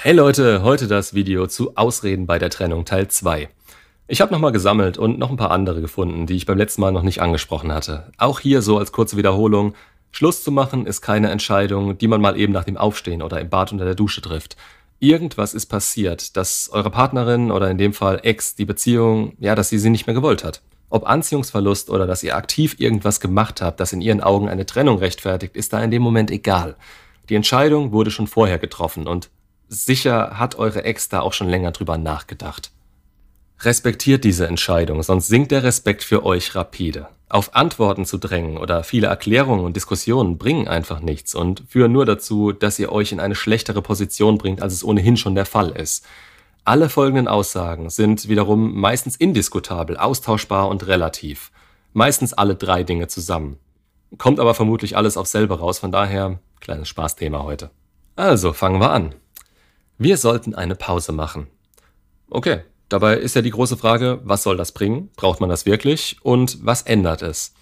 Hey Leute, heute das Video zu Ausreden bei der Trennung Teil 2. Ich habe nochmal gesammelt und noch ein paar andere gefunden, die ich beim letzten Mal noch nicht angesprochen hatte. Auch hier so als kurze Wiederholung. Schluss zu machen ist keine Entscheidung, die man mal eben nach dem Aufstehen oder im Bad unter der Dusche trifft. Irgendwas ist passiert, dass eure Partnerin oder in dem Fall Ex die Beziehung, ja, dass sie sie nicht mehr gewollt hat. Ob Anziehungsverlust oder dass ihr aktiv irgendwas gemacht habt, das in ihren Augen eine Trennung rechtfertigt, ist da in dem Moment egal. Die Entscheidung wurde schon vorher getroffen und sicher hat eure Ex da auch schon länger drüber nachgedacht. Respektiert diese Entscheidung, sonst sinkt der Respekt für euch rapide. Auf Antworten zu drängen oder viele Erklärungen und Diskussionen bringen einfach nichts und führen nur dazu, dass ihr euch in eine schlechtere Position bringt, als es ohnehin schon der Fall ist. Alle folgenden Aussagen sind wiederum meistens indiskutabel, austauschbar und relativ. Meistens alle drei Dinge zusammen. Kommt aber vermutlich alles auf selber raus, von daher kleines Spaßthema heute. Also, fangen wir an. Wir sollten eine Pause machen. Okay, dabei ist ja die große Frage, was soll das bringen? Braucht man das wirklich? Und was ändert es?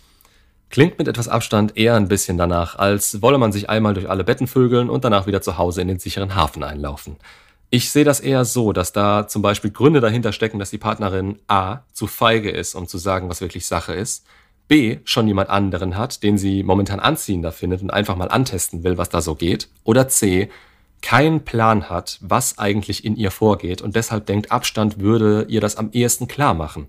Klingt mit etwas Abstand eher ein bisschen danach, als wolle man sich einmal durch alle Betten vögeln und danach wieder zu Hause in den sicheren Hafen einlaufen. Ich sehe das eher so, dass da zum Beispiel Gründe dahinter stecken, dass die Partnerin A zu feige ist, um zu sagen, was wirklich Sache ist, B schon jemand anderen hat, den sie momentan anziehender findet und einfach mal antesten will, was da so geht, oder C keinen Plan hat, was eigentlich in ihr vorgeht und deshalb denkt, Abstand würde ihr das am ehesten klar machen.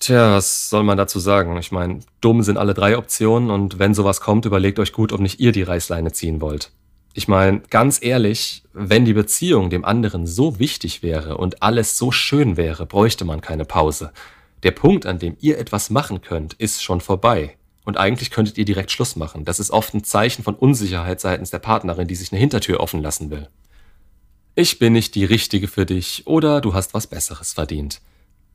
Tja, was soll man dazu sagen? Ich meine, dumm sind alle drei Optionen und wenn sowas kommt, überlegt euch gut, ob nicht ihr die Reißleine ziehen wollt. Ich meine, ganz ehrlich, wenn die Beziehung dem anderen so wichtig wäre und alles so schön wäre, bräuchte man keine Pause. Der Punkt, an dem ihr etwas machen könnt, ist schon vorbei. Und eigentlich könntet ihr direkt Schluss machen. Das ist oft ein Zeichen von Unsicherheit seitens der Partnerin, die sich eine Hintertür offen lassen will. Ich bin nicht die Richtige für dich oder du hast was Besseres verdient.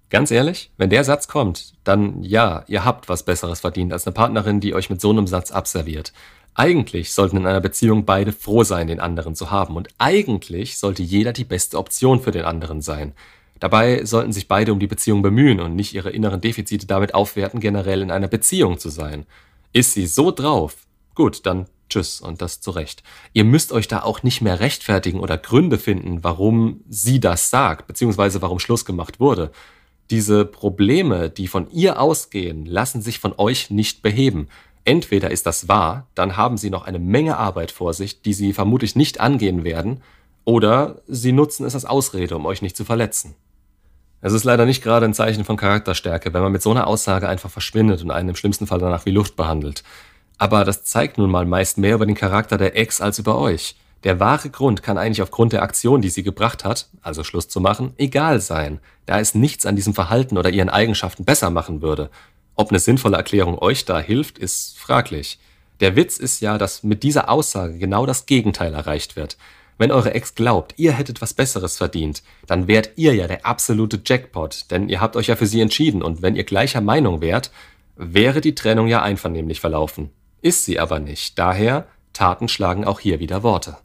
Ganz ehrlich, wenn der Satz kommt, dann ja, ihr habt was Besseres verdient als eine Partnerin, die euch mit so einem Satz abserviert. Eigentlich sollten in einer Beziehung beide froh sein, den anderen zu haben. Und eigentlich sollte jeder die beste Option für den anderen sein. Dabei sollten sich beide um die Beziehung bemühen und nicht ihre inneren Defizite damit aufwerten, generell in einer Beziehung zu sein. Ist sie so drauf? Gut, dann tschüss und das zu Recht. Ihr müsst euch da auch nicht mehr rechtfertigen oder Gründe finden, warum sie das sagt, beziehungsweise warum Schluss gemacht wurde. Diese Probleme, die von ihr ausgehen, lassen sich von euch nicht beheben. Entweder ist das wahr, dann haben sie noch eine Menge Arbeit vor sich, die sie vermutlich nicht angehen werden, oder sie nutzen es als Ausrede, um euch nicht zu verletzen. Es ist leider nicht gerade ein Zeichen von Charakterstärke, wenn man mit so einer Aussage einfach verschwindet und einen im schlimmsten Fall danach wie Luft behandelt. Aber das zeigt nun mal meist mehr über den Charakter der Ex als über euch. Der wahre Grund kann eigentlich aufgrund der Aktion, die sie gebracht hat, also Schluss zu machen, egal sein, da es nichts an diesem Verhalten oder ihren Eigenschaften besser machen würde. Ob eine sinnvolle Erklärung euch da hilft, ist fraglich. Der Witz ist ja, dass mit dieser Aussage genau das Gegenteil erreicht wird. Wenn eure Ex glaubt, ihr hättet was Besseres verdient, dann wärt ihr ja der absolute Jackpot, denn ihr habt euch ja für sie entschieden und wenn ihr gleicher Meinung wärt, wäre die Trennung ja einvernehmlich verlaufen. Ist sie aber nicht, daher Taten schlagen auch hier wieder Worte.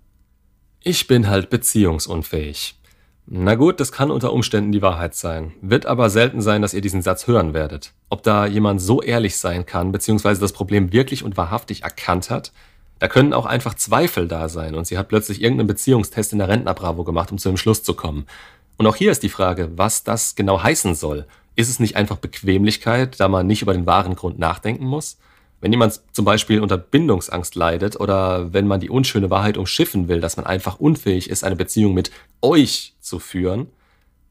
Ich bin halt beziehungsunfähig. Na gut, das kann unter Umständen die Wahrheit sein, wird aber selten sein, dass ihr diesen Satz hören werdet. Ob da jemand so ehrlich sein kann, beziehungsweise das Problem wirklich und wahrhaftig erkannt hat, da können auch einfach Zweifel da sein und sie hat plötzlich irgendeinen Beziehungstest in der Rentnerbravo gemacht, um zu dem Schluss zu kommen. Und auch hier ist die Frage, was das genau heißen soll. Ist es nicht einfach Bequemlichkeit, da man nicht über den wahren Grund nachdenken muss? Wenn jemand zum Beispiel unter Bindungsangst leidet oder wenn man die unschöne Wahrheit umschiffen will, dass man einfach unfähig ist, eine Beziehung mit euch zu führen,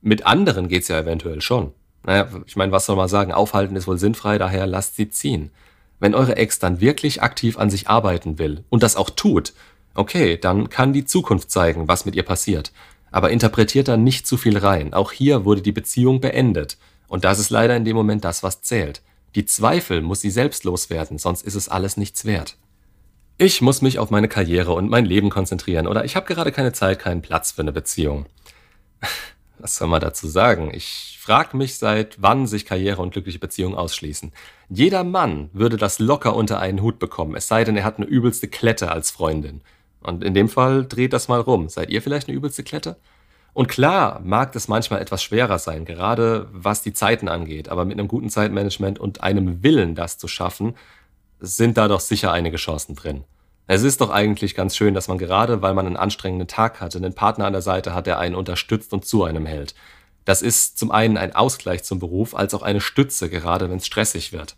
mit anderen geht's ja eventuell schon. Naja, ich meine, was soll man sagen? Aufhalten ist wohl sinnfrei, daher lasst sie ziehen. Wenn eure Ex dann wirklich aktiv an sich arbeiten will und das auch tut, okay, dann kann die Zukunft zeigen, was mit ihr passiert. Aber interpretiert da nicht zu viel rein. Auch hier wurde die Beziehung beendet. Und das ist leider in dem Moment das, was zählt. Die Zweifel muss sie selbst loswerden, sonst ist es alles nichts wert. Ich muss mich auf meine Karriere und mein Leben konzentrieren oder ich habe gerade keine Zeit, keinen Platz für eine Beziehung. Was soll man dazu sagen? Ich frage mich, seit wann sich Karriere und glückliche Beziehungen ausschließen. Jeder Mann würde das locker unter einen Hut bekommen, es sei denn, er hat eine übelste Klette als Freundin. Und in dem Fall dreht das mal rum. Seid ihr vielleicht eine übelste Klette? Und klar mag es manchmal etwas schwerer sein, gerade was die Zeiten angeht, aber mit einem guten Zeitmanagement und einem Willen, das zu schaffen, sind da doch sicher einige Chancen drin. Es ist doch eigentlich ganz schön, dass man gerade, weil man einen anstrengenden Tag hatte, einen Partner an der Seite hat, der einen unterstützt und zu einem hält. Das ist zum einen ein Ausgleich zum Beruf, als auch eine Stütze, gerade wenn es stressig wird.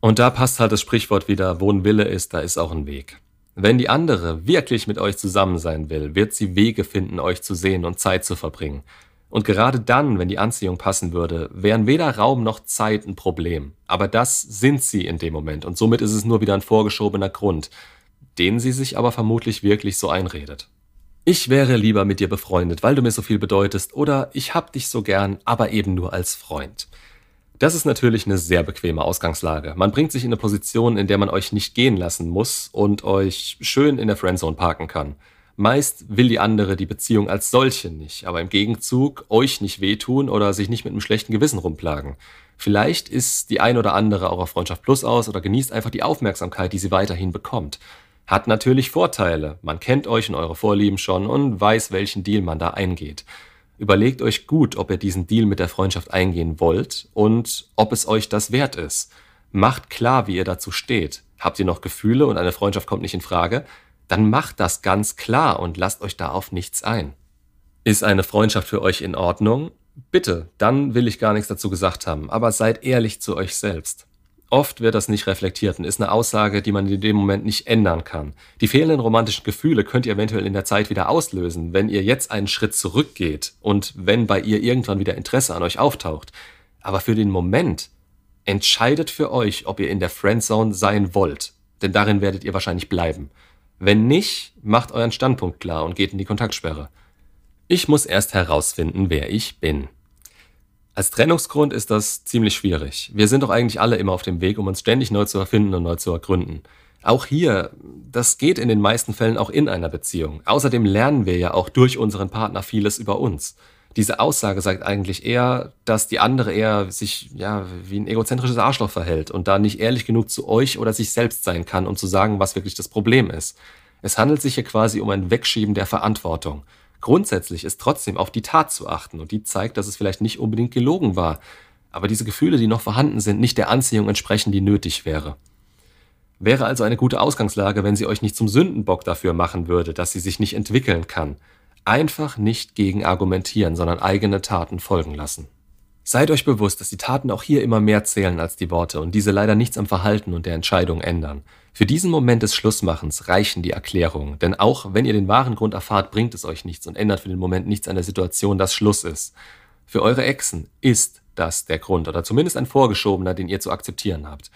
Und da passt halt das Sprichwort wieder, wo ein Wille ist, da ist auch ein Weg. Wenn die andere wirklich mit euch zusammen sein will, wird sie Wege finden, euch zu sehen und Zeit zu verbringen. Und gerade dann, wenn die Anziehung passen würde, wären weder Raum noch Zeit ein Problem. Aber das sind sie in dem Moment und somit ist es nur wieder ein vorgeschobener Grund, den sie sich aber vermutlich wirklich so einredet. Ich wäre lieber mit dir befreundet, weil du mir so viel bedeutest, oder ich hab dich so gern, aber eben nur als Freund. Das ist natürlich eine sehr bequeme Ausgangslage. Man bringt sich in eine Position, in der man euch nicht gehen lassen muss und euch schön in der Friendzone parken kann. Meist will die andere die Beziehung als solche nicht, aber im Gegenzug euch nicht wehtun oder sich nicht mit einem schlechten Gewissen rumplagen. Vielleicht ist die ein oder andere auch auf Freundschaft Plus aus oder genießt einfach die Aufmerksamkeit, die sie weiterhin bekommt. Hat natürlich Vorteile. Man kennt euch und eure Vorlieben schon und weiß, welchen Deal man da eingeht. Überlegt euch gut, ob ihr diesen Deal mit der Freundschaft eingehen wollt und ob es euch das wert ist. Macht klar, wie ihr dazu steht. Habt ihr noch Gefühle und eine Freundschaft kommt nicht in Frage? Dann macht das ganz klar und lasst euch da auf nichts ein. Ist eine Freundschaft für euch in Ordnung? Bitte, dann will ich gar nichts dazu gesagt haben, aber seid ehrlich zu euch selbst. Oft wird das nicht reflektiert und ist eine Aussage, die man in dem Moment nicht ändern kann. Die fehlenden romantischen Gefühle könnt ihr eventuell in der Zeit wieder auslösen, wenn ihr jetzt einen Schritt zurückgeht und wenn bei ihr irgendwann wieder Interesse an euch auftaucht. Aber für den Moment entscheidet für euch, ob ihr in der Friendzone sein wollt, denn darin werdet ihr wahrscheinlich bleiben. Wenn nicht, macht euren Standpunkt klar und geht in die Kontaktsperre. Ich muss erst herausfinden, wer ich bin. Als Trennungsgrund ist das ziemlich schwierig. Wir sind doch eigentlich alle immer auf dem Weg, um uns ständig neu zu erfinden und neu zu ergründen. Auch hier, das geht in den meisten Fällen auch in einer Beziehung. Außerdem lernen wir ja auch durch unseren Partner vieles über uns. Diese Aussage sagt eigentlich eher, dass die andere eher sich ja wie ein egozentrisches Arschloch verhält und da nicht ehrlich genug zu euch oder sich selbst sein kann, um zu sagen, was wirklich das Problem ist. Es handelt sich hier quasi um ein Wegschieben der Verantwortung. Grundsätzlich ist trotzdem auf die Tat zu achten und die zeigt, dass es vielleicht nicht unbedingt gelogen war, aber diese Gefühle, die noch vorhanden sind, nicht der Anziehung entsprechen, die nötig wäre. Wäre also eine gute Ausgangslage, wenn sie euch nicht zum Sündenbock dafür machen würde, dass sie sich nicht entwickeln kann. Einfach nicht gegen argumentieren, sondern eigene Taten folgen lassen. Seid euch bewusst, dass die Taten auch hier immer mehr zählen als die Worte und diese leider nichts am Verhalten und der Entscheidung ändern. Für diesen Moment des Schlussmachens reichen die Erklärungen, denn auch wenn ihr den wahren Grund erfahrt, bringt es euch nichts und ändert für den Moment nichts an der Situation, dass Schluss ist. Für eure Exen ist das der Grund oder zumindest ein vorgeschobener, den ihr zu akzeptieren habt.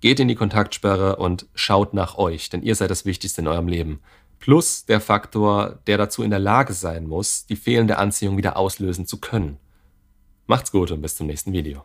Geht in die Kontaktsperre und schaut nach euch, denn ihr seid das Wichtigste in eurem Leben. Plus der Faktor, der dazu in der Lage sein muss, die fehlende Anziehung wieder auslösen zu können. Macht's gut und bis zum nächsten Video.